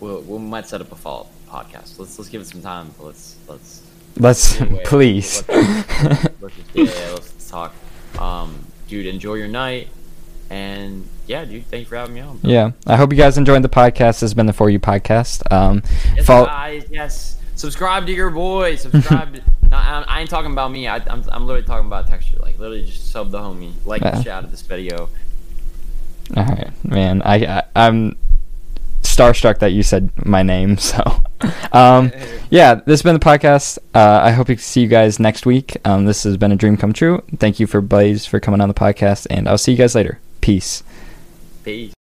we'll, we might set up a follow up podcast. Let's, let's give it some time. Let's, let's. Let's please. Let's, let's yeah, let's, let's talk. Um, dude, enjoy your night. And yeah, dude, thank you for having me on. bro. Yeah, I hope you guys enjoyed the podcast. This has been the For You podcast. Um, Yes, follow- guys, yes. Subscribe to your boy. Subscribe. No, I, I ain't talking about me. I, I'm, I'm literally talking about texture. Like literally, just sub the homie. Like Yeah. the shit out of this video. all right, man. I, I I'm starstruck that you said my name. So, um, yeah, this has been the podcast. Uh, I hope to see you guys next week. Um, this has been a dream come true. Thank you for Blaze for coming on the podcast, and I'll see you guys later. Peace. Peace.